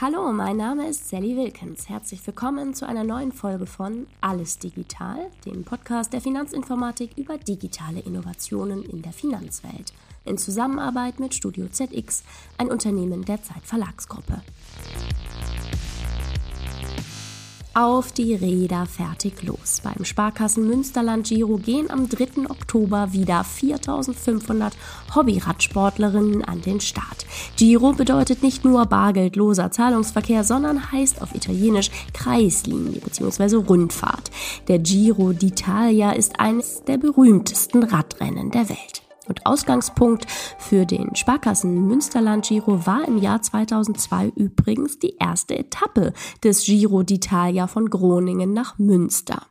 Hallo, mein Name ist Sally Wilkins. Herzlich willkommen zu einer neuen Folge von Alles Digital, dem Podcast der Finanzinformatik über digitale Innovationen in der Finanzwelt. In Zusammenarbeit mit Studio ZX, ein Unternehmen der Zeit Verlagsgruppe auf die Räder fertig los. Beim Sparkassen Münsterland Giro gehen am 3. Oktober wieder 4500 Hobbyradsportlerinnen an den Start. Giro bedeutet nicht nur bargeldloser Zahlungsverkehr, sondern heißt auf Italienisch Kreislinie bzw. Rundfahrt. Der Giro d'Italia ist eines der berühmtesten Radrennen der Welt. Und Ausgangspunkt für den Sparkassen Münsterland Giro war im Jahr 2002 übrigens die erste Etappe des Giro d'Italia von Groningen nach Münster.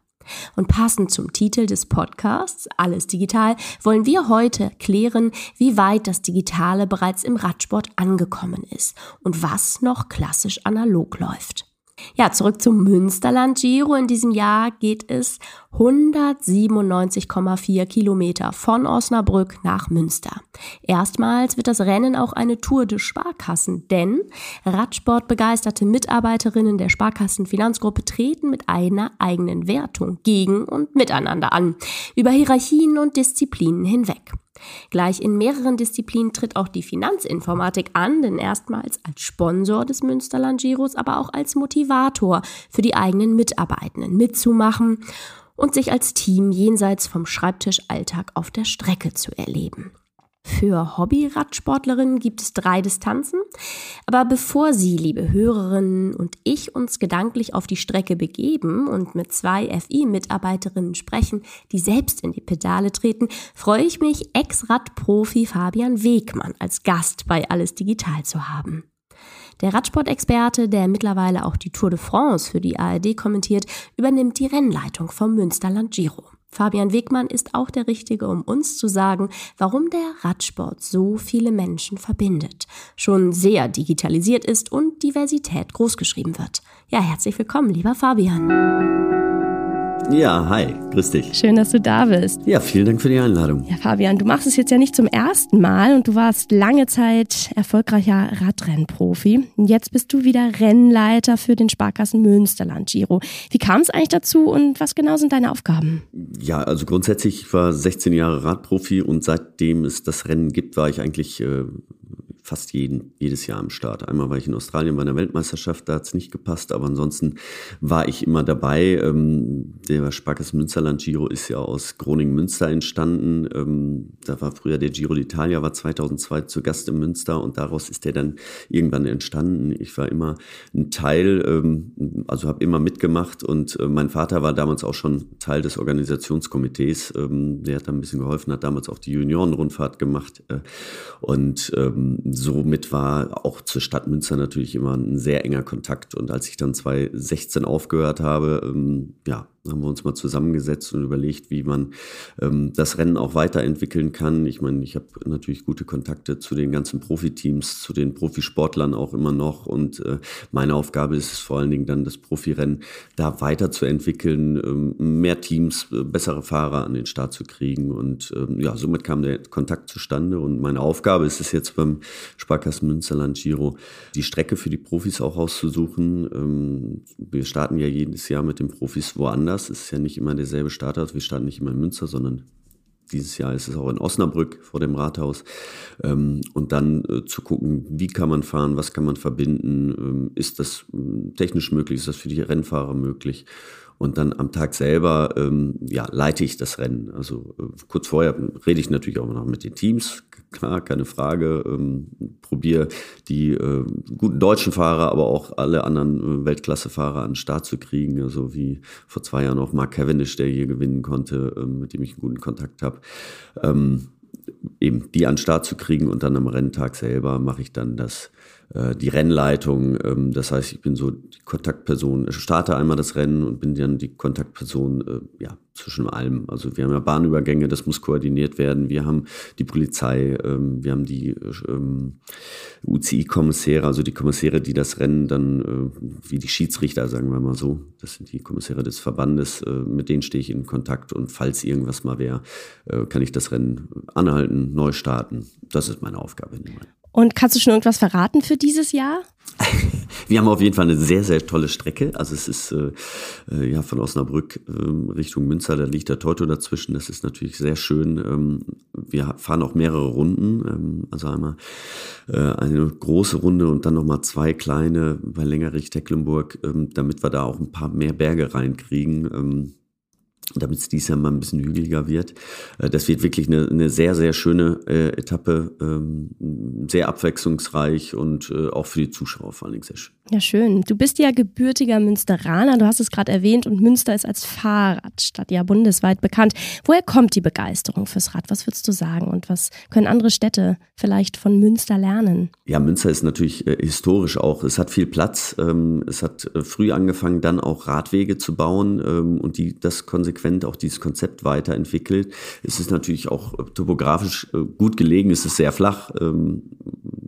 Und passend zum Titel des Podcasts, Alles Digital, wollen wir heute klären, wie weit das Digitale bereits im Radsport angekommen ist und was noch klassisch analog läuft. Ja, zurück zum Münsterland Giro. In diesem Jahr geht es 197,4 Kilometer von Osnabrück nach Münster. Erstmals wird das Rennen auch eine Tour de Sparkassen, denn Radsportbegeisterte Mitarbeiterinnen der Sparkassen Finanzgruppe treten mit einer eigenen Wertung gegen und miteinander an, über Hierarchien und Disziplinen hinweg. Gleich in mehreren Disziplinen tritt auch die Finanzinformatik an, denn erstmals als Sponsor des Münsterland Giros, aber auch als Motivator für die eigenen Mitarbeitenden mitzumachen und sich als Team jenseits vom Schreibtischalltag auf der Strecke zu erleben. Für Hobby-Radsportlerinnen gibt es drei Distanzen. Aber bevor Sie, liebe Hörerinnen und ich, uns gedanklich auf die Strecke begeben und mit zwei FI-Mitarbeiterinnen sprechen, die selbst in die Pedale treten, freue ich mich, Ex-Radprofi Fabian Wegmann als Gast bei Alles Digital zu haben. Der Radsportexperte, der mittlerweile auch die Tour de France für die ARD kommentiert, übernimmt die Rennleitung vom Münsterland Giro. Fabian Wegmann ist auch der Richtige, um uns zu sagen, warum der Radsport so viele Menschen verbindet, schon sehr digitalisiert ist und Diversität großgeschrieben wird. Ja, herzlich willkommen, lieber Fabian. Ja, hi, grüß dich. Schön, dass du da bist. Ja, vielen Dank für die Einladung. Ja, Fabian, du machst es jetzt ja nicht zum ersten Mal und du warst lange Zeit erfolgreicher Radrennprofi. Und jetzt bist du wieder Rennleiter für den Sparkassen Münsterland Giro. Wie kam es eigentlich dazu und was genau sind deine Aufgaben? Ja, also grundsätzlich, ich war 16 Jahre Radprofi und seitdem es das Rennen gibt, war ich eigentlich äh, fast jeden, jedes Jahr am Start. Einmal war ich in Australien bei einer Weltmeisterschaft, da hat es nicht gepasst, aber ansonsten war ich immer dabei. Ähm, der Sparkasse Münsterland Giro ist ja aus Groningen-Münster entstanden. Ähm, da war früher der Giro d'Italia, war 2002 zu Gast in Münster und daraus ist der dann irgendwann entstanden. Ich war immer ein Teil, ähm, also habe immer mitgemacht und äh, mein Vater war damals auch schon Teil des Organisationskomitees. Ähm, der hat da ein bisschen geholfen, hat damals auch die Juniorenrundfahrt gemacht äh, und ähm, somit war auch zur Stadt Münster natürlich immer ein sehr enger Kontakt. Und als ich dann 2016 aufgehört habe, ähm, ja, haben wir uns mal zusammengesetzt und überlegt, wie man ähm, das Rennen auch weiterentwickeln kann. Ich meine, ich habe natürlich gute Kontakte zu den ganzen Profiteams, zu den Profisportlern auch immer noch. Und äh, meine Aufgabe ist es vor allen Dingen dann, das Profirennen da weiterzuentwickeln, ähm, mehr Teams, äh, bessere Fahrer an den Start zu kriegen. Und ähm, ja, somit kam der Kontakt zustande. Und meine Aufgabe ist es jetzt beim Sparkassen Münsterland Giro, die Strecke für die Profis auch auszusuchen. Ähm, wir starten ja jedes Jahr mit den Profis woanders anders. Es ist ja nicht immer derselbe Startort. Wir starten nicht immer in Münster, sondern dieses Jahr ist es auch in Osnabrück vor dem Rathaus. Ähm, und dann äh, zu gucken, wie kann man fahren, was kann man verbinden, ähm, ist das ähm, technisch möglich, ist das für die Rennfahrer möglich. Und dann am Tag selber ähm, ja, leite ich das Rennen. Also äh, kurz vorher rede ich natürlich auch noch mit den Teams, klar, keine Frage. Ähm, probiere die äh, guten deutschen Fahrer, aber auch alle anderen äh, Weltklassefahrer an den Start zu kriegen. Also wie vor zwei Jahren auch Mark Cavendish, der hier gewinnen konnte, ähm, mit dem ich einen guten Kontakt habe. Ähm, eben die an den Start zu kriegen und dann am Renntag selber mache ich dann das die Rennleitung. Ähm, das heißt, ich bin so die Kontaktperson, ich starte einmal das Rennen und bin dann die Kontaktperson äh, ja, zwischen allem. Also wir haben ja Bahnübergänge, das muss koordiniert werden. Wir haben die Polizei, ähm, wir haben die ähm, UCI-Kommissäre, also die Kommissäre, die das Rennen dann, äh, wie die Schiedsrichter, sagen wir mal so, das sind die Kommissäre des Verbandes, mit denen stehe ich in Kontakt und falls irgendwas mal wäre, kann ich das Rennen anhalten, neu starten. Das ist meine Aufgabe. Und kannst du schon irgendwas verraten für dieses Jahr? Wir haben auf jeden Fall eine sehr, sehr tolle Strecke. Also es ist äh, äh, ja von Osnabrück äh, Richtung Münster, da liegt der Teuto dazwischen. Das ist natürlich sehr schön. Ähm, wir fahren auch mehrere Runden. Ähm, also einmal äh, eine große Runde und dann nochmal zwei kleine bei Längerich-Tecklenburg, ähm, damit wir da auch ein paar mehr Berge reinkriegen. Damit es dieses Jahr mal ein bisschen hügeliger wird. Äh, das wird wirklich eine, eine sehr, sehr schöne äh, Etappe, ähm, sehr abwechslungsreich und äh, auch für die Zuschauer vor allen Dingen sehr schön. Ja, schön. Du bist ja gebürtiger Münsteraner, du hast es gerade erwähnt und Münster ist als Fahrradstadt ja bundesweit bekannt. Woher kommt die Begeisterung fürs Rad? Was würdest du sagen und was können andere Städte vielleicht von Münster lernen? Ja, Münster ist natürlich äh, historisch auch, es hat viel Platz, ähm, es hat äh, früh angefangen, dann auch Radwege zu bauen ähm, und die das konsequent auch dieses Konzept weiterentwickelt. Es ist natürlich auch äh, topografisch äh, gut gelegen, es ist sehr flach. Ähm,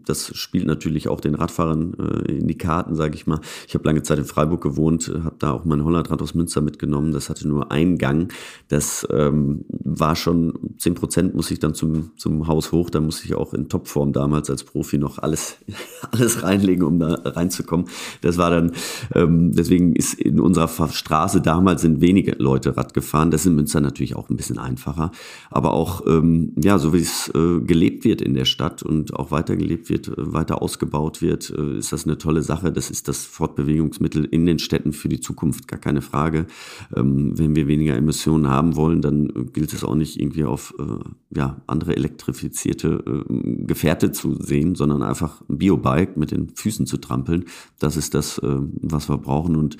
das spielt natürlich auch den Radfahrern äh, in die Karten, sage ich mal. Ich habe lange Zeit in Freiburg gewohnt, habe da auch mein Hollandrad aus Münster mitgenommen. Das hatte nur einen Gang. Das ähm, war schon zehn Prozent muss ich dann zum, zum Haus hoch. Da muss ich auch in Topform damals als Profi noch alles, alles reinlegen, um da reinzukommen. Das war dann, ähm, deswegen ist in unserer Straße damals sind wenige Leute Rad gefahren. Das ist in Münster natürlich auch ein bisschen einfacher. Aber auch, ähm, ja, so wie es äh, gelebt wird in der Stadt und auch weiter wird, weiter ausgebaut wird, äh, ist das eine tolle Sache. Das ist das Fortbewegungsmittel in den Städten für die Zukunft, gar keine Frage. Ähm, wenn wir weniger Emissionen haben wollen, dann gilt es auch nicht irgendwie auf äh, ja, andere elektrifizierte äh, Gefährte zu sehen, sondern einfach ein Biobike mit den Füßen zu trampeln. Das ist das, äh, was wir brauchen und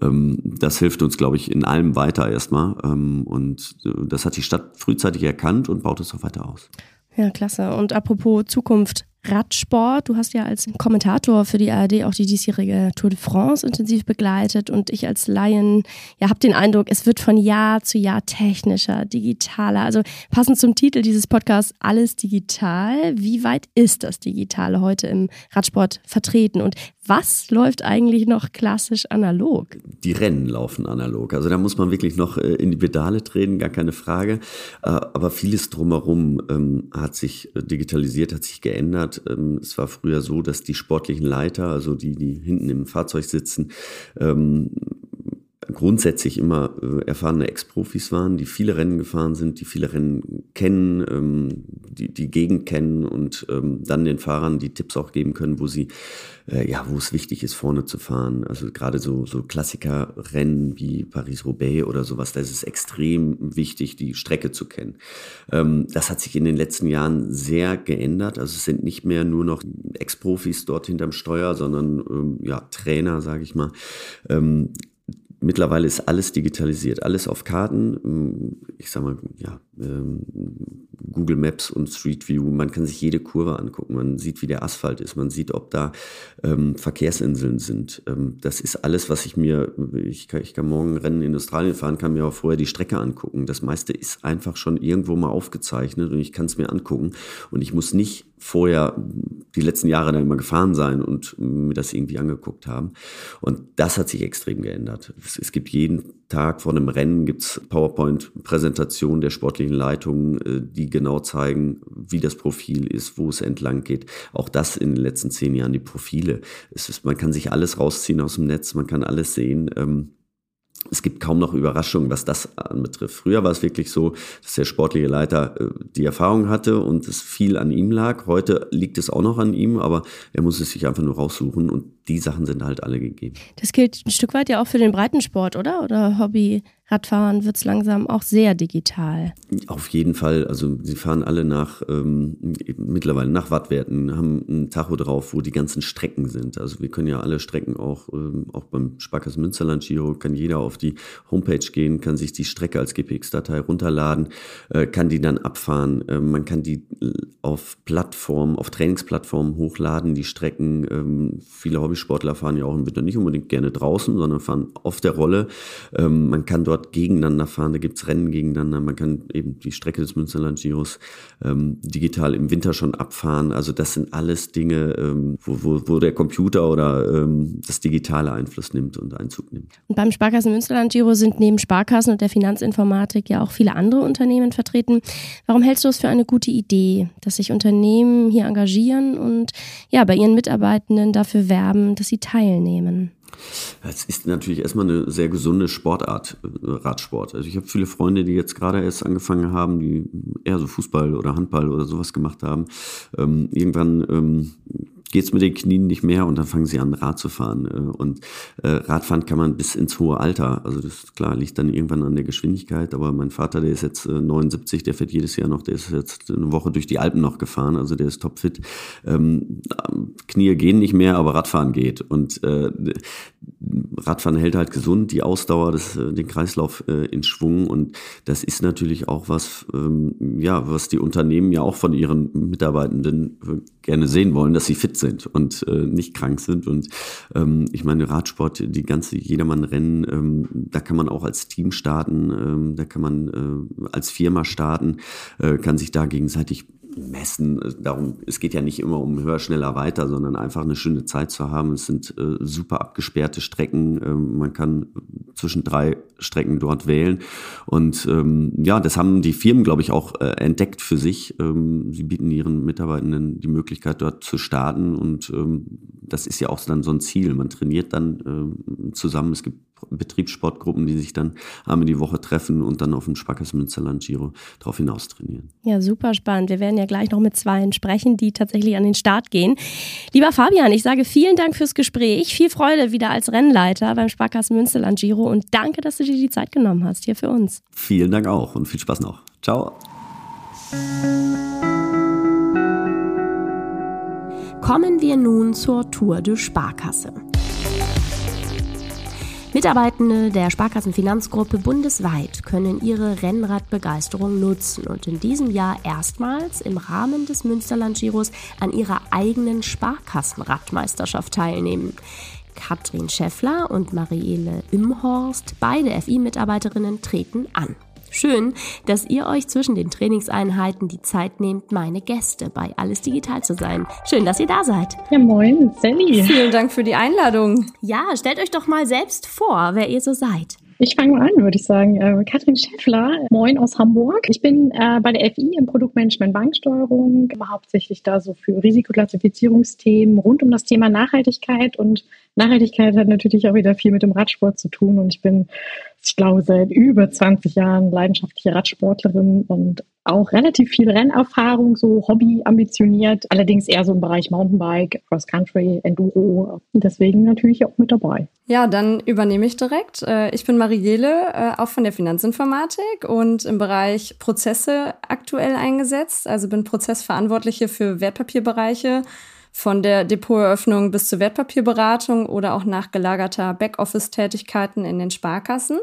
ähm, das hilft uns, glaube ich, in allem weiter erstmal. Ähm, und das hat die Stadt frühzeitig erkannt und baut es auch weiter aus. Ja, klasse. Und apropos Zukunft, Radsport. Du hast ja als Kommentator für die ARD auch die diesjährige Tour de France intensiv begleitet und ich als Laien ja, habe den Eindruck, es wird von Jahr zu Jahr technischer, digitaler. Also passend zum Titel dieses Podcasts, alles digital. Wie weit ist das Digitale heute im Radsport vertreten und was läuft eigentlich noch klassisch analog? Die Rennen laufen analog. Also da muss man wirklich noch äh, in die Pedale treten, gar keine Frage. Äh, aber vieles drumherum ähm, hat sich äh, digitalisiert, hat sich geändert. Ähm, es war früher so, dass die sportlichen Leiter, also die, die hinten im Fahrzeug sitzen, ähm, grundsätzlich immer äh, erfahrene Ex-Profis waren, die viele Rennen gefahren sind, die viele Rennen kennen, ähm, die die Gegend kennen und ähm, dann den Fahrern die Tipps auch geben können, wo sie äh, ja, wo es wichtig ist, vorne zu fahren. Also gerade so so Klassikerrennen wie Paris-Roubaix oder sowas, da ist es extrem wichtig, die Strecke zu kennen. Ähm, das hat sich in den letzten Jahren sehr geändert. Also es sind nicht mehr nur noch Ex-Profis dort hinterm Steuer, sondern ähm, ja Trainer, sage ich mal. Ähm, Mittlerweile ist alles digitalisiert, alles auf Karten. Ich sag mal, ja, ähm, Google Maps und Street View. Man kann sich jede Kurve angucken. Man sieht, wie der Asphalt ist. Man sieht, ob da ähm, Verkehrsinseln sind. Ähm, das ist alles, was ich mir, ich kann, ich kann morgen Rennen in Australien fahren, kann mir auch vorher die Strecke angucken. Das meiste ist einfach schon irgendwo mal aufgezeichnet und ich kann es mir angucken. Und ich muss nicht vorher die letzten Jahre da immer gefahren sein und mir das irgendwie angeguckt haben. Und das hat sich extrem geändert. Es, es gibt jeden Tag vor einem Rennen gibt's PowerPoint-Präsentationen der sportlichen Leitungen, äh, die genau zeigen, wie das Profil ist, wo es entlang geht. Auch das in den letzten zehn Jahren, die Profile. Es ist, man kann sich alles rausziehen aus dem Netz, man kann alles sehen. Ähm, es gibt kaum noch Überraschungen, was das anbetrifft. Früher war es wirklich so, dass der sportliche Leiter äh, die Erfahrung hatte und es viel an ihm lag. Heute liegt es auch noch an ihm, aber er muss es sich einfach nur raussuchen und die Sachen sind halt alle gegeben. Das gilt ein Stück weit ja auch für den Breitensport, oder? Oder Hobby Radfahren wird es langsam auch sehr digital. Auf jeden Fall. Also sie fahren alle nach ähm, mittlerweile nach Wattwerten, haben ein Tacho drauf, wo die ganzen Strecken sind. Also wir können ja alle Strecken auch, ähm, auch beim Sparkassen Münsterland Giro, kann jeder auf die Homepage gehen, kann sich die Strecke als GPX-Datei runterladen, äh, kann die dann abfahren. Äh, man kann die auf Plattformen, auf Trainingsplattformen hochladen, die Strecken. Ähm, viele Hobby Hobbysportler fahren ja auch im Winter nicht unbedingt gerne draußen, sondern fahren auf der Rolle. Ähm, man kann dort gegeneinander fahren, da gibt's Rennen gegeneinander. Man kann eben die Strecke des Münsterland Giros ähm, digital im Winter schon abfahren. Also das sind alles Dinge, ähm, wo, wo, wo der Computer oder ähm, das digitale Einfluss nimmt und Einzug nimmt. Und beim Sparkassen Münsterland Giro sind neben Sparkassen und der Finanzinformatik ja auch viele andere Unternehmen vertreten. Warum hältst du es für eine gute Idee, dass sich Unternehmen hier engagieren und ja, bei ihren Mitarbeitenden dafür werben, dass sie teilnehmen? Es ist natürlich erstmal eine sehr gesunde Sportart, äh, Radsport. Also ich habe viele Freunde, die jetzt gerade erst angefangen haben, die eher so Fußball oder Handball oder sowas gemacht haben. Ähm, irgendwann ähm, geht es mit den Knien nicht mehr und dann fangen sie an, Rad zu fahren. Äh, und äh, Radfahren kann man bis ins hohe Alter. Also das klar liegt dann irgendwann an der Geschwindigkeit. Aber mein Vater, der ist jetzt äh, 79, der fährt jedes Jahr noch, der ist jetzt eine Woche durch die Alpen noch gefahren. Also der ist topfit. Ähm, Knie gehen nicht mehr, aber Radfahren geht. Und äh, Radfahren hält halt gesund, die Ausdauer, das, äh, den Kreislauf äh, in Schwung. Und das ist natürlich auch was, ähm, ja, was die Unternehmen ja auch von ihren Mitarbeitenden äh, gerne sehen wollen, dass sie fit sind und äh, nicht krank sind. Und ähm, ich meine, Radsport, die ganze Jedermann-Rennen, ähm, da kann man auch als Team starten, ähm, da kann man äh, als Firma starten, äh, kann sich da gegenseitig messen. Darum, es geht ja nicht immer um höher, schneller, weiter, sondern einfach eine schöne Zeit zu haben. Es sind äh, super abgesperrte Strecken. Ähm, man kann zwischen drei Strecken dort wählen. Und ähm, ja, das haben die Firmen, glaube ich, auch äh, entdeckt für sich. Ähm, sie bieten ihren Mitarbeitenden die Möglichkeit, dort zu starten. Und ähm, das ist ja auch dann so ein Ziel. Man trainiert dann ähm, zusammen. Es gibt Betriebssportgruppen, die sich dann einmal die Woche treffen und dann auf dem Sparkassen Münsterland Giro darauf hinaus trainieren. Ja, super spannend. Wir werden ja gleich noch mit zwei sprechen, die tatsächlich an den Start gehen. Lieber Fabian, ich sage vielen Dank fürs Gespräch. Viel Freude wieder als Rennleiter beim Sparkassen Münsterland Giro und danke, dass du dir die Zeit genommen hast hier für uns. Vielen Dank auch und viel Spaß noch. Ciao. Kommen wir nun zur Tour de Sparkasse. Mitarbeitende der Sparkassenfinanzgruppe bundesweit können ihre Rennradbegeisterung nutzen und in diesem Jahr erstmals im Rahmen des Münsterland-Giros an ihrer eigenen Sparkassenradmeisterschaft teilnehmen. Katrin Scheffler und Marielle Imhorst, beide FI-Mitarbeiterinnen, treten an. Schön, dass ihr euch zwischen den Trainingseinheiten die Zeit nehmt, meine Gäste bei Alles Digital zu sein. Schön, dass ihr da seid. Ja, moin, Sally. Vielen Dank für die Einladung. Ja, stellt euch doch mal selbst vor, wer ihr so seid. Ich fange mal an, würde ich sagen. Äh, Katrin Schäffler, moin aus Hamburg. Ich bin äh, bei der FI im Produktmanagement Banksteuerung, hauptsächlich da so für Risikoklassifizierungsthemen rund um das Thema Nachhaltigkeit. Und Nachhaltigkeit hat natürlich auch wieder viel mit dem Radsport zu tun. Und ich bin ich glaube, seit über 20 Jahren leidenschaftliche Radsportlerin und auch relativ viel Rennerfahrung, so Hobby ambitioniert, allerdings eher so im Bereich Mountainbike, Cross Country, Enduro. Deswegen natürlich auch mit dabei. Ja, dann übernehme ich direkt. Äh, ich bin Marielle, äh, auch von der Finanzinformatik und im Bereich Prozesse aktuell eingesetzt. Also bin Prozessverantwortliche für Wertpapierbereiche von der Depoteröffnung bis zur Wertpapierberatung oder auch nachgelagerter Backoffice-Tätigkeiten in den Sparkassen.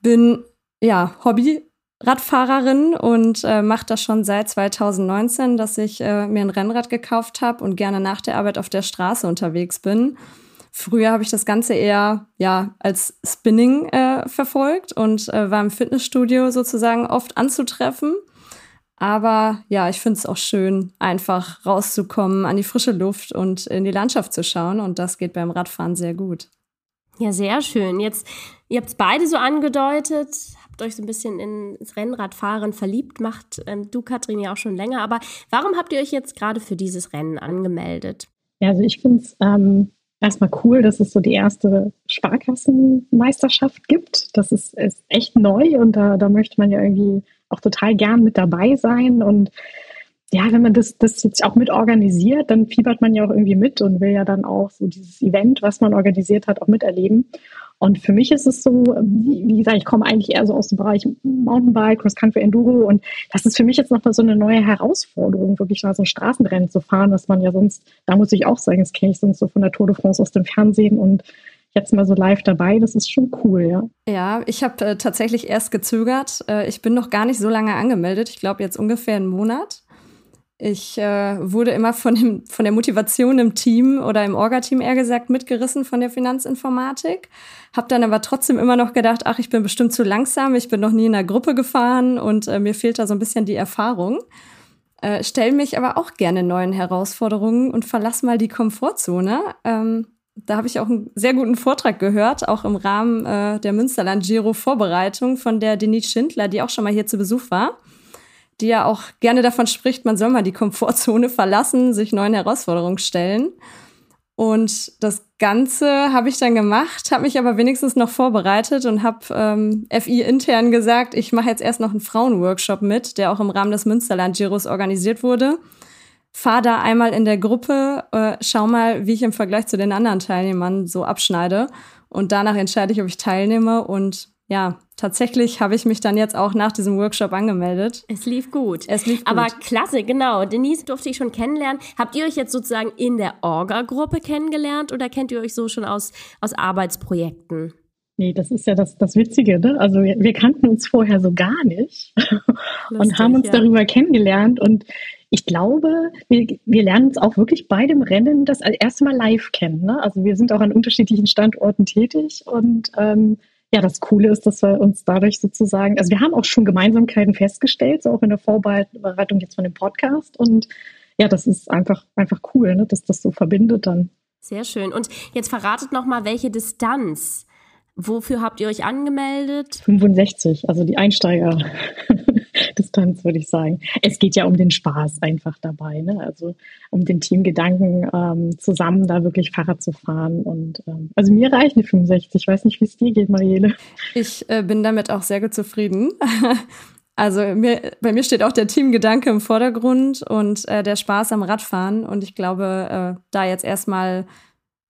Bin ja Hobby-Radfahrerin und äh, mache das schon seit 2019, dass ich äh, mir ein Rennrad gekauft habe und gerne nach der Arbeit auf der Straße unterwegs bin. Früher habe ich das Ganze eher ja als Spinning äh, verfolgt und äh, war im Fitnessstudio sozusagen oft anzutreffen. Aber ja, ich finde es auch schön, einfach rauszukommen an die frische Luft und in die Landschaft zu schauen. Und das geht beim Radfahren sehr gut. Ja, sehr schön. Jetzt, ihr habt es beide so angedeutet, habt euch so ein bisschen ins Rennradfahren verliebt, macht ähm, du, Katrin, ja auch schon länger. Aber warum habt ihr euch jetzt gerade für dieses Rennen angemeldet? Ja, also ich finde es ähm, erstmal cool, dass es so die erste Sparkassenmeisterschaft gibt. Das ist, ist echt neu und da, da möchte man ja irgendwie auch total gern mit dabei sein. Und ja, wenn man das, das jetzt auch mit organisiert, dann fiebert man ja auch irgendwie mit und will ja dann auch so dieses Event, was man organisiert hat, auch miterleben. Und für mich ist es so, wie gesagt, ich komme eigentlich eher so aus dem Bereich Mountainbike, Cross-Country, Enduro und das ist für mich jetzt nochmal so eine neue Herausforderung, wirklich mal so ein Straßenrennen zu fahren, was man ja sonst, da muss ich auch sagen, das kenne ich sonst so von der Tour de France aus dem Fernsehen und jetzt mal so live dabei. Das ist schon cool, ja. Ja, ich habe äh, tatsächlich erst gezögert. Äh, ich bin noch gar nicht so lange angemeldet. Ich glaube jetzt ungefähr einen Monat. Ich äh, wurde immer von, dem, von der Motivation im Team oder im Orga-Team eher gesagt mitgerissen von der Finanzinformatik. Hab dann aber trotzdem immer noch gedacht, ach, ich bin bestimmt zu langsam, ich bin noch nie in einer Gruppe gefahren und äh, mir fehlt da so ein bisschen die Erfahrung. Äh, stell mich aber auch gerne neuen Herausforderungen und verlass mal die Komfortzone. Ähm, da habe ich auch einen sehr guten Vortrag gehört, auch im Rahmen äh, der Münsterland Giro Vorbereitung von der Denise Schindler, die auch schon mal hier zu Besuch war die ja auch gerne davon spricht, man soll mal die Komfortzone verlassen, sich neuen Herausforderungen stellen. Und das Ganze habe ich dann gemacht, habe mich aber wenigstens noch vorbereitet und habe ähm, FI intern gesagt, ich mache jetzt erst noch einen Frauenworkshop mit, der auch im Rahmen des Münsterland Giros organisiert wurde. Fahr da einmal in der Gruppe, äh, schau mal, wie ich im Vergleich zu den anderen Teilnehmern so abschneide. Und danach entscheide ich, ob ich teilnehme. Und ja, tatsächlich habe ich mich dann jetzt auch nach diesem Workshop angemeldet. Es lief gut. Es lief gut. Aber klasse, genau. Denise durfte ich schon kennenlernen. Habt ihr euch jetzt sozusagen in der Orga-Gruppe kennengelernt oder kennt ihr euch so schon aus, aus Arbeitsprojekten? Nee, das ist ja das, das Witzige, ne? Also wir, wir kannten uns vorher so gar nicht Lustig, und haben uns ja. darüber kennengelernt. Und ich glaube, wir, wir lernen uns auch wirklich bei dem Rennen das erste Mal live kennen. Ne? Also wir sind auch an unterschiedlichen Standorten tätig und ähm, ja, das Coole ist, dass wir uns dadurch sozusagen, also wir haben auch schon Gemeinsamkeiten festgestellt, so auch in der Vorbereitung jetzt von dem Podcast. Und ja, das ist einfach, einfach cool, ne, dass das so verbindet dann. Sehr schön. Und jetzt verratet noch mal, welche Distanz. Wofür habt ihr euch angemeldet? 65, also die Einsteiger. Distanz, würde ich sagen. Es geht ja um den Spaß einfach dabei, ne? also um den Teamgedanken, ähm, zusammen da wirklich Fahrrad zu fahren. Und ähm, also mir reicht eine 65. Ich weiß nicht, wie es dir geht, Marielle. Ich äh, bin damit auch sehr gut zufrieden. Also mir, bei mir steht auch der Teamgedanke im Vordergrund und äh, der Spaß am Radfahren. Und ich glaube, äh, da jetzt erstmal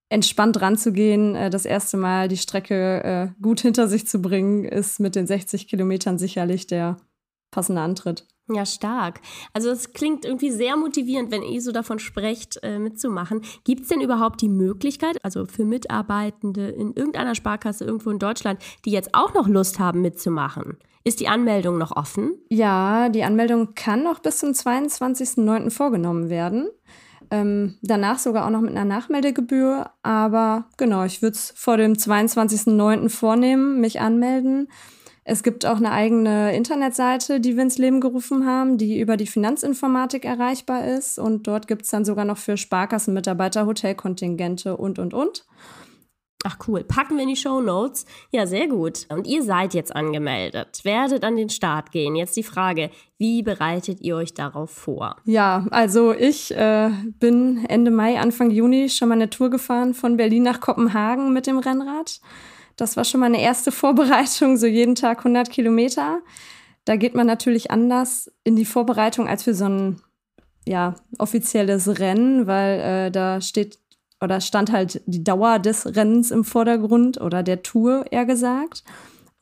entspannt ranzugehen, äh, das erste Mal die Strecke äh, gut hinter sich zu bringen, ist mit den 60 Kilometern sicherlich der passender Antritt. Ja, stark. Also es klingt irgendwie sehr motivierend, wenn ihr so davon sprecht, äh, mitzumachen. Gibt es denn überhaupt die Möglichkeit, also für Mitarbeitende in irgendeiner Sparkasse irgendwo in Deutschland, die jetzt auch noch Lust haben, mitzumachen? Ist die Anmeldung noch offen? Ja, die Anmeldung kann noch bis zum 22.09. vorgenommen werden. Ähm, danach sogar auch noch mit einer Nachmeldegebühr. Aber genau, ich würde es vor dem 22.09. vornehmen, mich anmelden. Es gibt auch eine eigene Internetseite, die wir ins Leben gerufen haben, die über die Finanzinformatik erreichbar ist. Und dort gibt es dann sogar noch für Sparkassenmitarbeiter Hotelkontingente und, und, und. Ach cool, packen wir in die Show Notes. Ja, sehr gut. Und ihr seid jetzt angemeldet, werdet an den Start gehen. Jetzt die Frage, wie bereitet ihr euch darauf vor? Ja, also ich äh, bin Ende Mai, Anfang Juni schon mal eine Tour gefahren von Berlin nach Kopenhagen mit dem Rennrad. Das war schon mal eine erste Vorbereitung, so jeden Tag 100 Kilometer. Da geht man natürlich anders in die Vorbereitung als für so ein ja, offizielles Rennen, weil äh, da steht oder stand halt die Dauer des Rennens im Vordergrund oder der Tour eher gesagt.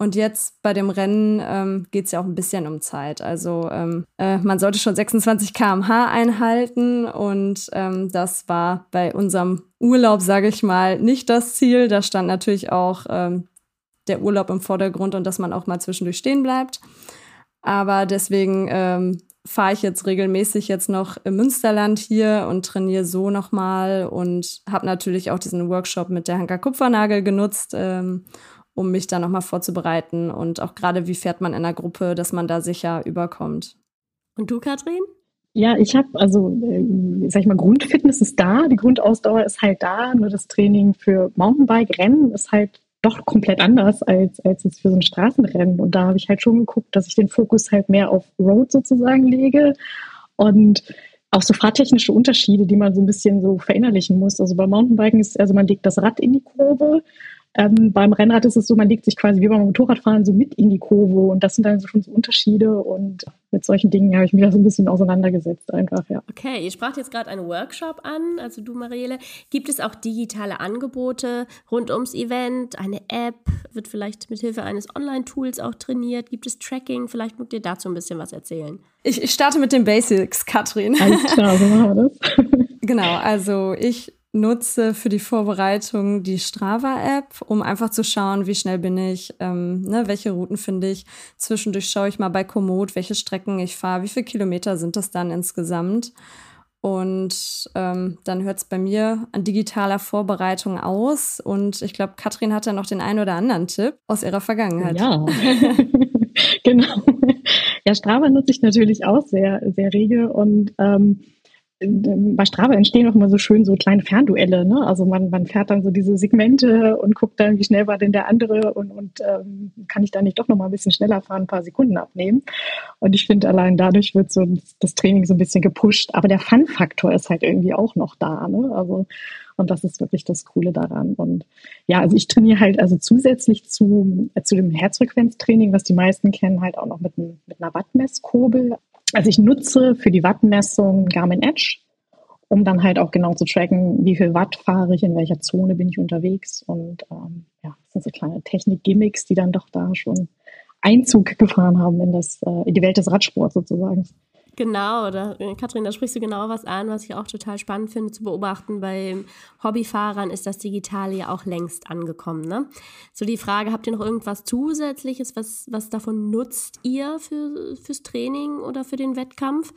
Und jetzt bei dem Rennen ähm, geht es ja auch ein bisschen um Zeit. Also ähm, äh, man sollte schon 26 km/h einhalten und ähm, das war bei unserem Urlaub, sage ich mal, nicht das Ziel. Da stand natürlich auch ähm, der Urlaub im Vordergrund und dass man auch mal zwischendurch stehen bleibt. Aber deswegen ähm, fahre ich jetzt regelmäßig jetzt noch im Münsterland hier und trainiere so nochmal und habe natürlich auch diesen Workshop mit der Hanka Kupfernagel genutzt, ähm, um mich da nochmal vorzubereiten und auch gerade, wie fährt man in einer Gruppe, dass man da sicher überkommt. Und du, Katrin? Ja, ich habe, also, äh, sag ich mal, Grundfitness ist da, die Grundausdauer ist halt da, nur das Training für Mountainbike-Rennen ist halt doch komplett anders als, als jetzt für so ein Straßenrennen. Und da habe ich halt schon geguckt, dass ich den Fokus halt mehr auf Road sozusagen lege und auch so fahrtechnische Unterschiede, die man so ein bisschen so verinnerlichen muss. Also beim Mountainbiken ist, also man legt das Rad in die Kurve ähm, beim Rennrad ist es so, man legt sich quasi wie beim Motorradfahren so mit in die Kurve und das sind dann so schon so Unterschiede und mit solchen Dingen habe ich mich da so ein bisschen auseinandergesetzt einfach, ja. Okay, ihr spracht jetzt gerade einen Workshop an, also du Marielle. Gibt es auch digitale Angebote rund ums Event, eine App, wird vielleicht mit Hilfe eines Online-Tools auch trainiert? Gibt es Tracking? Vielleicht mögt ihr dazu ein bisschen was erzählen. Ich, ich starte mit den Basics, Katrin. Alles klar, so machen wir das. genau, also ich nutze für die Vorbereitung die Strava-App, um einfach zu schauen, wie schnell bin ich, ähm, ne, welche Routen finde ich. Zwischendurch schaue ich mal bei Komoot, welche Strecken ich fahre, wie viele Kilometer sind das dann insgesamt. Und ähm, dann hört es bei mir an digitaler Vorbereitung aus. Und ich glaube, Katrin hat ja noch den einen oder anderen Tipp aus ihrer Vergangenheit. Ja, genau. Ja, Strava nutze ich natürlich auch sehr, sehr rege und ähm, bei Strava entstehen auch immer so schön so kleine Fernduelle. Ne? Also man, man fährt dann so diese Segmente und guckt dann, wie schnell war denn der andere und, und ähm, kann ich da nicht doch noch mal ein bisschen schneller fahren, ein paar Sekunden abnehmen. Und ich finde, allein dadurch wird so das Training so ein bisschen gepusht. Aber der Fun-Faktor ist halt irgendwie auch noch da. Ne? Also und das ist wirklich das Coole daran. Und ja, also ich trainiere halt also zusätzlich zu, äh, zu dem Herzfrequenztraining, was die meisten kennen, halt auch noch mit, mit einer Wattmesskurbel. Also ich nutze für die Wattmessung Garmin Edge, um dann halt auch genau zu tracken, wie viel Watt fahre ich, in welcher Zone bin ich unterwegs. Und ähm, ja, das sind so kleine Technik-Gimmicks, die dann doch da schon Einzug gefahren haben in, das, äh, in die Welt des Radsports sozusagen. Genau, da, äh, Katrin, da sprichst du genau was an, was ich auch total spannend finde zu beobachten. Bei Hobbyfahrern ist das Digitale ja auch längst angekommen. Ne? So die Frage, habt ihr noch irgendwas Zusätzliches, was, was davon nutzt ihr für, fürs Training oder für den Wettkampf?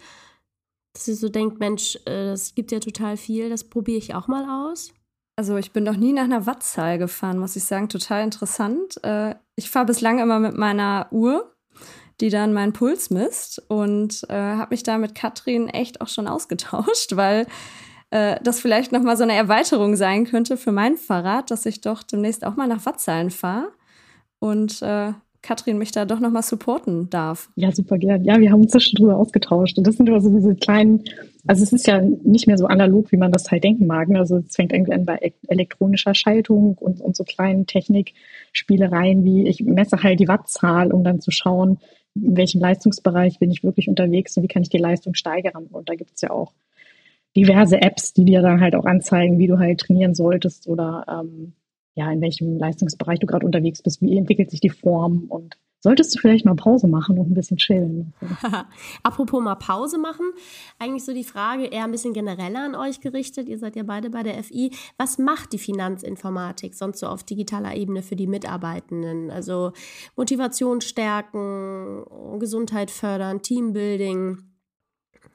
Dass ihr so denkt, Mensch, äh, gibt ja total viel, das probiere ich auch mal aus. Also ich bin noch nie nach einer Wattzahl gefahren, muss ich sagen. Total interessant. Äh, ich fahre bislang immer mit meiner Uhr die dann meinen Puls misst und äh, habe mich da mit Katrin echt auch schon ausgetauscht, weil äh, das vielleicht noch mal so eine Erweiterung sein könnte für mein Fahrrad, dass ich doch demnächst auch mal nach Wattzahlen fahre und äh, Katrin mich da doch noch mal supporten darf. Ja, super gern. Ja, wir haben uns da schon drüber ausgetauscht. Und das sind immer so diese kleinen, also es ist ja nicht mehr so analog, wie man das halt denken mag. Ne? Also es fängt irgendwie an bei elektronischer Schaltung und, und so kleinen Technikspielereien wie ich messe halt die Wattzahl, um dann zu schauen, in welchem Leistungsbereich bin ich wirklich unterwegs und wie kann ich die Leistung steigern. Und da gibt es ja auch diverse Apps, die dir dann halt auch anzeigen, wie du halt trainieren solltest oder ähm, ja, in welchem Leistungsbereich du gerade unterwegs bist, wie entwickelt sich die Form und solltest du vielleicht mal Pause machen und ein bisschen chillen. Apropos mal Pause machen, eigentlich so die Frage eher ein bisschen genereller an euch gerichtet. Ihr seid ja beide bei der FI. Was macht die Finanzinformatik sonst so auf digitaler Ebene für die Mitarbeitenden? Also Motivation stärken, Gesundheit fördern, Teambuilding.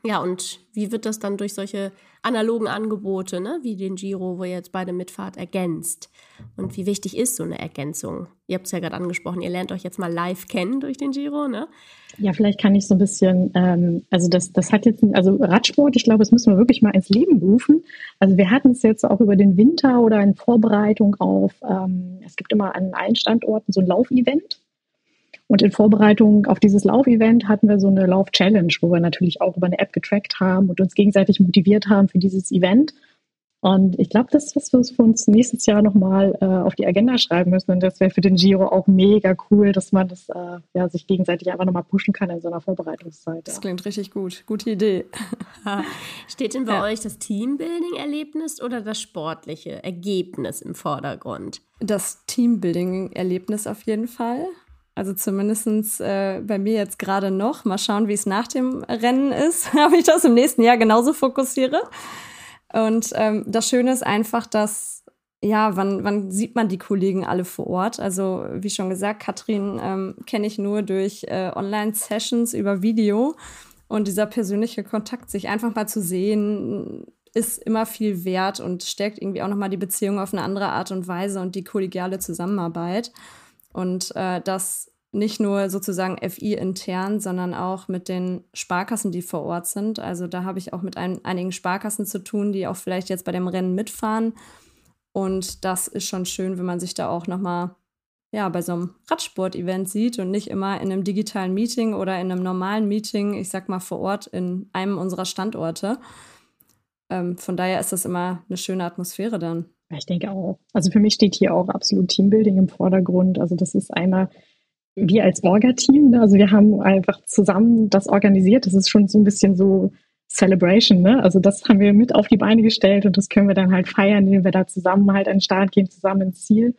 Ja, und wie wird das dann durch solche analogen Angebote, ne, wie den Giro, wo ihr jetzt beide mitfahrt, ergänzt? Und wie wichtig ist so eine Ergänzung? Ihr habt es ja gerade angesprochen, ihr lernt euch jetzt mal live kennen durch den Giro, ne? Ja, vielleicht kann ich so ein bisschen, ähm, also das, das hat jetzt, also Radsport, ich glaube, das müssen wir wirklich mal ins Leben rufen. Also wir hatten es jetzt auch über den Winter oder in Vorbereitung auf, ähm, es gibt immer an allen Standorten so ein Laufevent und in Vorbereitung auf dieses Laufevent hatten wir so eine Lauf-Challenge, wo wir natürlich auch über eine App getrackt haben und uns gegenseitig motiviert haben für dieses Event. Und ich glaube, das ist was, was wir uns nächstes Jahr nochmal äh, auf die Agenda schreiben müssen. Und das wäre für den Giro auch mega cool, dass man das äh, ja, sich gegenseitig einfach nochmal pushen kann in so einer Vorbereitungszeit. Das klingt richtig gut. Gute Idee. Steht denn bei ja. euch das Teambuilding-Erlebnis oder das sportliche Ergebnis im Vordergrund? Das Teambuilding-Erlebnis auf jeden Fall. Also zumindest äh, bei mir jetzt gerade noch. Mal schauen, wie es nach dem Rennen ist, ob ich das im nächsten Jahr genauso fokussiere. Und ähm, das Schöne ist einfach, dass, ja, wann, wann sieht man die Kollegen alle vor Ort? Also, wie schon gesagt, Katrin ähm, kenne ich nur durch äh, Online-Sessions über Video. Und dieser persönliche Kontakt, sich einfach mal zu sehen, ist immer viel wert und stärkt irgendwie auch nochmal die Beziehung auf eine andere Art und Weise und die kollegiale Zusammenarbeit. Und äh, das nicht nur sozusagen FI intern, sondern auch mit den Sparkassen, die vor Ort sind. Also da habe ich auch mit ein, einigen Sparkassen zu tun, die auch vielleicht jetzt bei dem Rennen mitfahren. Und das ist schon schön, wenn man sich da auch nochmal ja, bei so einem Radsport-Event sieht und nicht immer in einem digitalen Meeting oder in einem normalen Meeting, ich sag mal vor Ort in einem unserer Standorte. Ähm, von daher ist das immer eine schöne Atmosphäre dann. Ich denke auch. Also für mich steht hier auch absolut Teambuilding im Vordergrund. Also das ist einmal wir als Orga-Team, ne? also wir haben einfach zusammen das organisiert. Das ist schon so ein bisschen so Celebration, ne? Also das haben wir mit auf die Beine gestellt und das können wir dann halt feiern, indem wir da zusammen halt an den Start gehen, zusammen ins Ziel.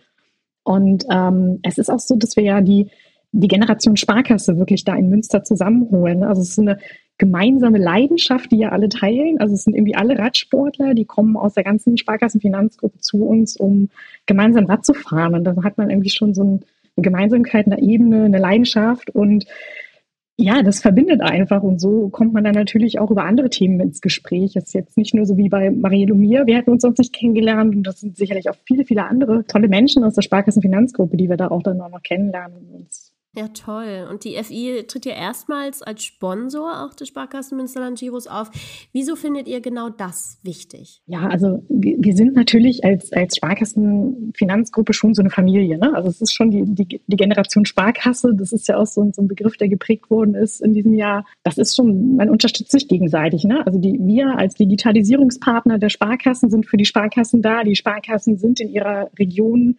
Und ähm, es ist auch so, dass wir ja die, die Generation Sparkasse wirklich da in Münster zusammenholen. Also es ist eine gemeinsame Leidenschaft, die ja alle teilen. Also es sind irgendwie alle Radsportler, die kommen aus der ganzen Sparkassenfinanzgruppe zu uns, um gemeinsam Rad zu fahren. Und da hat man irgendwie schon so eine Gemeinsamkeit, eine Ebene, eine Leidenschaft und ja, das verbindet einfach und so kommt man dann natürlich auch über andere Themen ins Gespräch. Es ist jetzt nicht nur so wie bei Marielle und wir hätten uns sonst nicht kennengelernt und das sind sicherlich auch viele, viele andere tolle Menschen aus der Sparkassenfinanzgruppe, die wir da auch dann auch noch kennenlernen und uns ja, toll. Und die FI tritt ja erstmals als Sponsor auch des Sparkassen Münsterland Giros auf. Wieso findet ihr genau das wichtig? Ja, also wir, sind natürlich als, als Sparkassenfinanzgruppe schon so eine Familie. Ne? Also es ist schon die, die, die Generation Sparkasse. Das ist ja auch so, so ein Begriff, der geprägt worden ist in diesem Jahr. Das ist schon, man unterstützt sich gegenseitig. Ne? Also die, wir als Digitalisierungspartner der Sparkassen sind für die Sparkassen da. Die Sparkassen sind in ihrer Region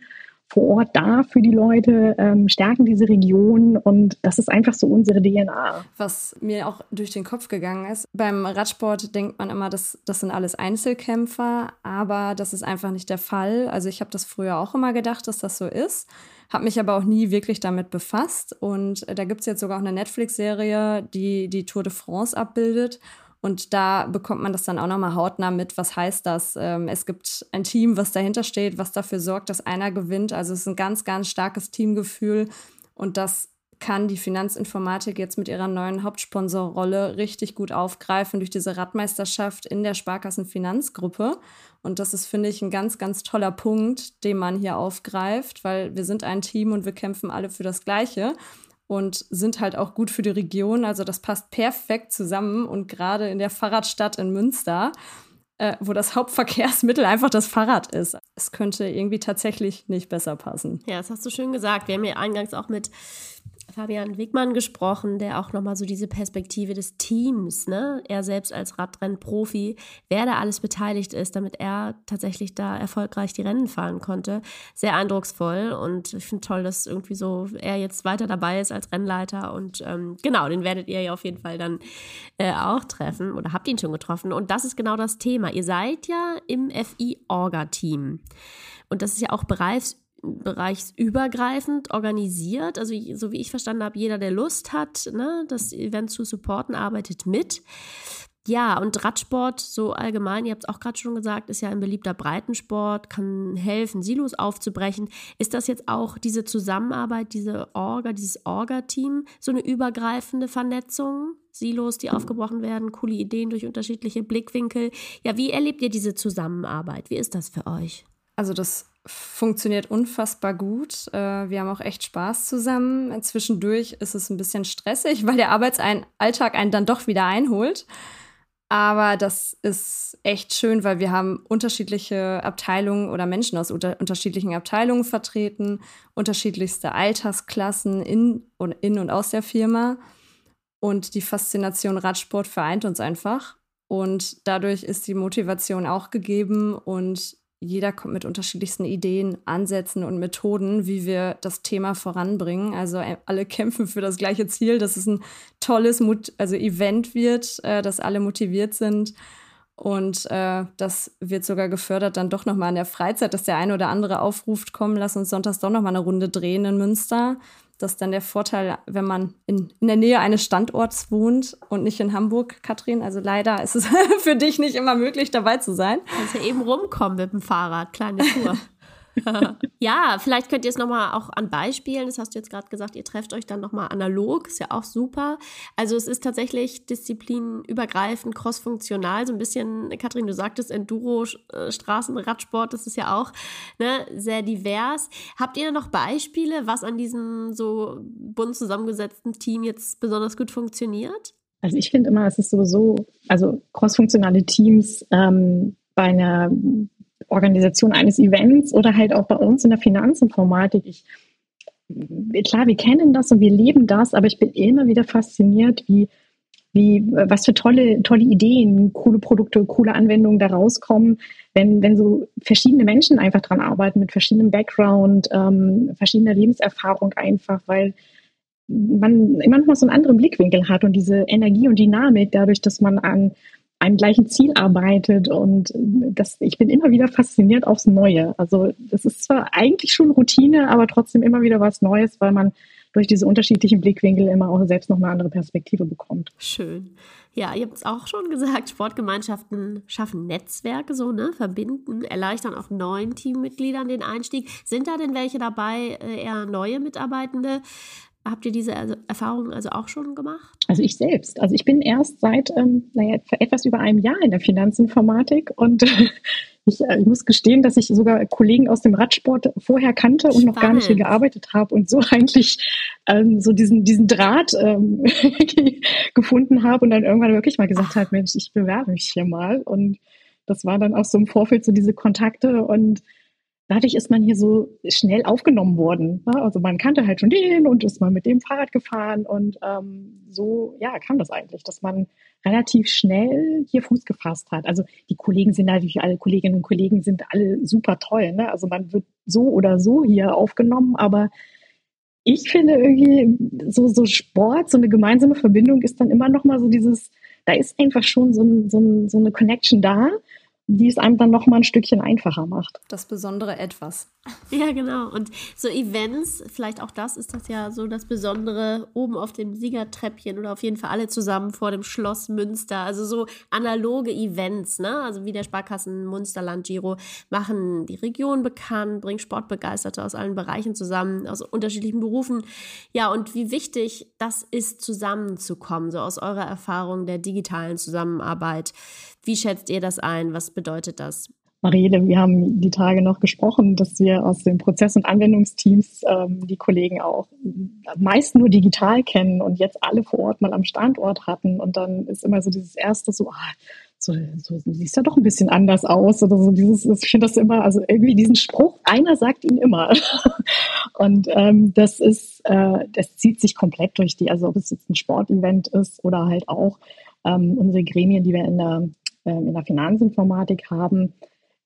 vor Ort da für die Leute, ähm, stärken diese Region und das ist einfach so unsere DNA. Was mir auch durch den Kopf gegangen ist, beim Radsport denkt man immer, das, das sind alles Einzelkämpfer, aber das ist einfach nicht der Fall. Also ich habe das früher auch immer gedacht, dass das so ist, habe mich aber auch nie wirklich damit befasst und da gibt es jetzt sogar auch eine Netflix-Serie, die die Tour de France abbildet und da bekommt man das dann auch nochmal hautnah mit. Was heißt das? Ähm, es gibt ein Team, was dahinter steht, was dafür sorgt, dass einer gewinnt. Also es ist ein ganz, ganz starkes Teamgefühl. Und das kann die Finanzinformatik jetzt mit ihrer neuen Hauptsponsorrolle richtig gut aufgreifen durch diese Radmeisterschaft in der Sparkassenfinanzgruppe. Und das ist, finde ich, ein ganz, ganz toller Punkt, den man hier aufgreift, weil wir sind ein Team und wir kämpfen alle für das Gleiche und sind halt auch gut für die Region. Also das passt perfekt zusammen und gerade in der Fahrradstadt in Münster, äh, wo das Hauptverkehrsmittel einfach das Fahrrad ist. Es könnte irgendwie tatsächlich nicht besser passen. Ja, das hast du schön gesagt. Wir haben ja eingangs auch mit Fabian Wigmann gesprochen, der auch nochmal so diese Perspektive des Teams, ne, er selbst als Radrennprofi, wer da alles beteiligt ist, damit er tatsächlich da erfolgreich die Rennen fahren konnte. Sehr eindrucksvoll und ich finde toll, dass irgendwie so er jetzt weiter dabei ist als Rennleiter und ähm, genau, den werdet ihr ja auf jeden Fall dann äh, auch treffen oder habt ihn schon getroffen und das ist genau das Thema. Ihr seid ja im FI-Orga-Team. Und das ist ja auch bereits bereichsübergreifend organisiert. Also so wie ich verstanden habe, jeder, der Lust hat, ne, das Event zu supporten, arbeitet mit. Ja, und Radsport so allgemein, ihr habt es auch gerade schon gesagt, ist ja ein beliebter Breitensport, kann helfen, Silos aufzubrechen. Ist das jetzt auch diese Zusammenarbeit, diese Orga, dieses Orga-Team, so eine übergreifende Vernetzung? Silos, die aufgebrochen werden, coole Ideen durch unterschiedliche Blickwinkel. Ja, wie erlebt ihr diese Zusammenarbeit? Wie ist das für euch? Also das funktioniert unfassbar gut. Äh, wir haben auch echt Spaß zusammen. Zwischendurch ist es ein bisschen stressig, weil der Arbeitsalltag einen dann doch wieder einholt. Aber das ist echt schön, weil wir haben unterschiedliche Abteilungen oder Menschen aus unter unterschiedlichen Abteilungen vertreten, unterschiedlichste Altersklassen in und, in und aus der Firma. Und die Faszination Radsport vereint uns einfach. Und dadurch ist die Motivation auch gegeben und jeder kommt mit unterschiedlichsten Ideen, Ansätzen und Methoden, wie wir das Thema voranbringen. Also äh, alle kämpfen für das gleiche Ziel, dass es ein tolles also Event wird, äh, dass alle motiviert sind. Und äh, das wird sogar gefördert dann doch nochmal in der Freizeit, dass der eine oder andere aufruft, komm, lass uns sonntags doch nochmal eine Runde drehen in Münster. Das ist dann der Vorteil, wenn man in, in der Nähe eines Standorts wohnt und nicht in Hamburg, Katrin. Also leider ist es für dich nicht immer möglich, dabei zu sein. Kannst ja eben rumkommen mit dem Fahrrad, kleine Tour. ja, vielleicht könnt ihr es nochmal auch an Beispielen, das hast du jetzt gerade gesagt, ihr trefft euch dann nochmal analog, ist ja auch super. Also es ist tatsächlich disziplinübergreifend, crossfunktional, so ein bisschen, Kathrin, du sagtest Enduro, äh, Straßenradsport, das ist ja auch ne, sehr divers. Habt ihr noch Beispiele, was an diesem so bunt zusammengesetzten Team jetzt besonders gut funktioniert? Also ich finde immer, es ist sowieso, also crossfunktionale Teams ähm, bei einer Organisation eines Events oder halt auch bei uns in der Finanzinformatik. Ich, klar, wir kennen das und wir leben das, aber ich bin immer wieder fasziniert, wie, wie, was für tolle, tolle Ideen, coole Produkte, coole Anwendungen da rauskommen, wenn, wenn so verschiedene Menschen einfach dran arbeiten mit verschiedenem Background, ähm, verschiedener Lebenserfahrung einfach, weil man manchmal so einen anderen Blickwinkel hat und diese Energie und Dynamik dadurch, dass man an einem gleichen Ziel arbeitet und das, ich bin immer wieder fasziniert aufs Neue. Also das ist zwar eigentlich schon Routine, aber trotzdem immer wieder was Neues, weil man durch diese unterschiedlichen Blickwinkel immer auch selbst noch eine andere Perspektive bekommt. Schön. Ja, ihr habt es auch schon gesagt, Sportgemeinschaften schaffen Netzwerke so, ne, verbinden, erleichtern auch neuen Teammitgliedern den Einstieg. Sind da denn welche dabei, äh, eher neue Mitarbeitende? Habt ihr diese Erfahrung also auch schon gemacht? Also ich selbst. Also ich bin erst seit ähm, naja, etwas über einem Jahr in der Finanzinformatik und ich, äh, ich, muss gestehen, dass ich sogar Kollegen aus dem Radsport vorher kannte und Spannend. noch gar nicht hier gearbeitet habe und so eigentlich ähm, so diesen, diesen Draht ähm, gefunden habe und dann irgendwann wirklich mal gesagt habe, Mensch, ich bewerbe mich hier mal. Und das war dann auch so im Vorfeld so diese Kontakte und dadurch ist man hier so schnell aufgenommen worden. Ne? Also man kannte halt schon den und ist mal mit dem Fahrrad gefahren und ähm, so, ja, kam das eigentlich, dass man relativ schnell hier Fuß gefasst hat. Also die Kollegen sind natürlich, alle Kolleginnen und Kollegen sind alle super toll. Ne? Also man wird so oder so hier aufgenommen, aber ich finde irgendwie so, so Sport, so eine gemeinsame Verbindung ist dann immer noch mal so dieses, da ist einfach schon so, ein, so, ein, so eine Connection da die es einem dann noch mal ein Stückchen einfacher macht. Das besondere Etwas. Ja, genau. Und so Events, vielleicht auch das ist das ja so das Besondere oben auf dem Siegertreppchen oder auf jeden Fall alle zusammen vor dem Schloss Münster. Also so analoge Events, ne? Also wie der Sparkassen Munsterland Giro machen die Region bekannt, bringen Sportbegeisterte aus allen Bereichen zusammen, aus unterschiedlichen Berufen. Ja, und wie wichtig das ist, zusammenzukommen, so aus eurer Erfahrung der digitalen Zusammenarbeit. Wie schätzt ihr das ein? Was bedeutet das? Marielle, wir haben die Tage noch gesprochen, dass wir aus den Prozess- und Anwendungsteams ähm, die Kollegen auch meist nur digital kennen und jetzt alle vor Ort mal am Standort hatten. Und dann ist immer so dieses erste so, ah, so, so siehst ja doch ein bisschen anders aus oder so dieses, ich finde das immer, also irgendwie diesen Spruch, einer sagt ihn immer. und ähm, das ist, äh, das zieht sich komplett durch die, also ob es jetzt ein Sportevent ist oder halt auch ähm, unsere Gremien, die wir in der, in der Finanzinformatik haben,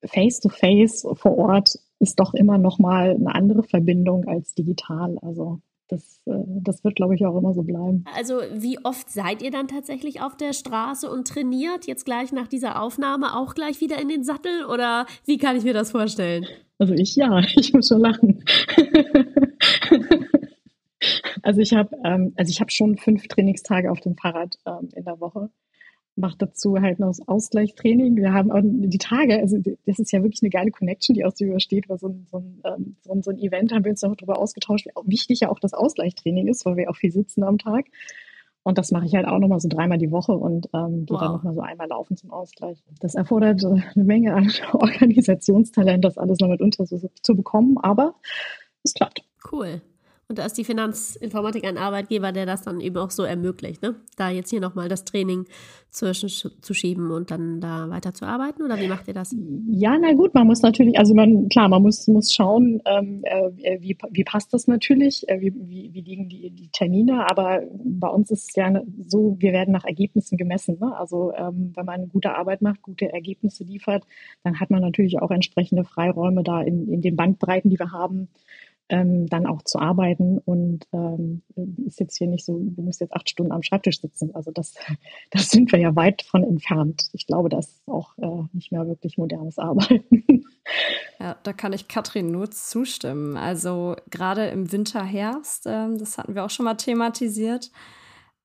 face-to-face vor Ort ist doch immer noch mal eine andere Verbindung als digital. Also das, äh, das wird, glaube ich, auch immer so bleiben. Also wie oft seid ihr dann tatsächlich auf der Straße und trainiert? Jetzt gleich nach dieser Aufnahme auch gleich wieder in den Sattel? Oder wie kann ich mir das vorstellen? Also ich ja, ich muss schon lachen. also ich habe ähm, also ich schon fünf Trainingstage auf dem Fahrrad ähm, in der Woche macht dazu halt noch das Ausgleichstraining. Wir haben auch die Tage, also das ist ja wirklich eine geile Connection, die aus dem übersteht, weil so ein, so ein, ähm, so ein, so ein Event haben wir uns noch darüber ausgetauscht, wie wichtig ja auch das Ausgleichstraining ist, weil wir auch viel sitzen am Tag. Und das mache ich halt auch nochmal so dreimal die Woche und ähm, gehe wow. dann nochmal so einmal laufen zum Ausgleich. Das erfordert äh, eine Menge an Organisationstalent, das alles noch mit unter zu, zu bekommen, aber es klappt. Cool. Und da ist die Finanzinformatik ein Arbeitgeber, der das dann eben auch so ermöglicht, ne? Da jetzt hier nochmal das Training zwischen zu schieben und dann da weiter zu arbeiten oder wie macht ihr das? Ja, na gut, man muss natürlich, also man, klar, man muss, muss schauen, ähm, äh, wie, wie passt das natürlich, äh, wie, wie, wie liegen die, die Termine, aber bei uns ist es ja so, wir werden nach Ergebnissen gemessen. Ne? Also ähm, wenn man gute Arbeit macht, gute Ergebnisse liefert, dann hat man natürlich auch entsprechende Freiräume da in, in den Bandbreiten, die wir haben, ähm, dann auch zu arbeiten und ähm, ist jetzt hier nicht so, du musst jetzt acht Stunden am Schreibtisch sitzen. Also das, das sind wir ja weit von entfernt. Ich glaube, das ist auch äh, nicht mehr wirklich modernes Arbeiten. Ja, da kann ich Katrin nur zustimmen. Also gerade im Winter, Herbst, äh, das hatten wir auch schon mal thematisiert.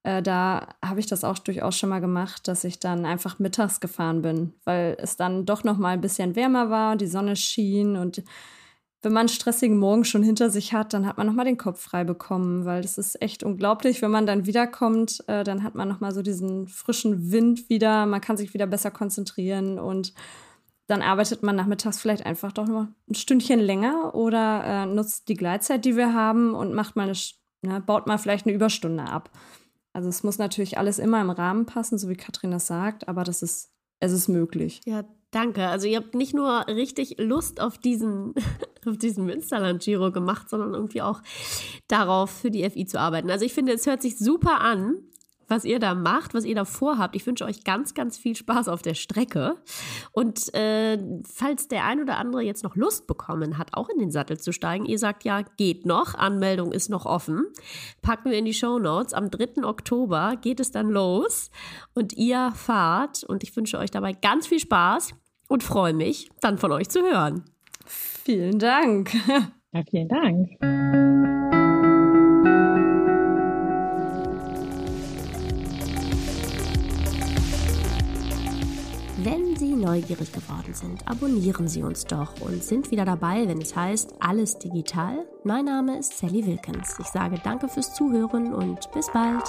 Äh, da habe ich das auch durchaus schon mal gemacht, dass ich dann einfach mittags gefahren bin, weil es dann doch noch mal ein bisschen wärmer war, die Sonne schien und wenn man einen stressigen Morgen schon hinter sich hat, dann hat man nochmal den Kopf frei bekommen, weil das ist echt unglaublich. Wenn man dann wiederkommt, äh, dann hat man nochmal so diesen frischen Wind wieder, man kann sich wieder besser konzentrieren und dann arbeitet man nachmittags vielleicht einfach doch noch ein Stündchen länger oder äh, nutzt die Gleitzeit, die wir haben und macht mal eine, ne, baut mal vielleicht eine Überstunde ab. Also es muss natürlich alles immer im Rahmen passen, so wie Katrin das sagt, aber das ist, es ist möglich. Ja, Danke. Also ihr habt nicht nur richtig Lust auf diesen, auf diesen Münsterland-Giro gemacht, sondern irgendwie auch darauf, für die FI zu arbeiten. Also ich finde, es hört sich super an was ihr da macht, was ihr da vorhabt. Ich wünsche euch ganz, ganz viel Spaß auf der Strecke. Und äh, falls der ein oder andere jetzt noch Lust bekommen hat, auch in den Sattel zu steigen, ihr sagt ja, geht noch, Anmeldung ist noch offen, packen wir in die Show Notes. Am 3. Oktober geht es dann los und ihr fahrt. Und ich wünsche euch dabei ganz viel Spaß und freue mich, dann von euch zu hören. Vielen Dank. Ja, vielen Dank. Neugierig geworden sind, abonnieren Sie uns doch und sind wieder dabei, wenn es heißt Alles digital. Mein Name ist Sally Wilkins. Ich sage danke fürs Zuhören und bis bald.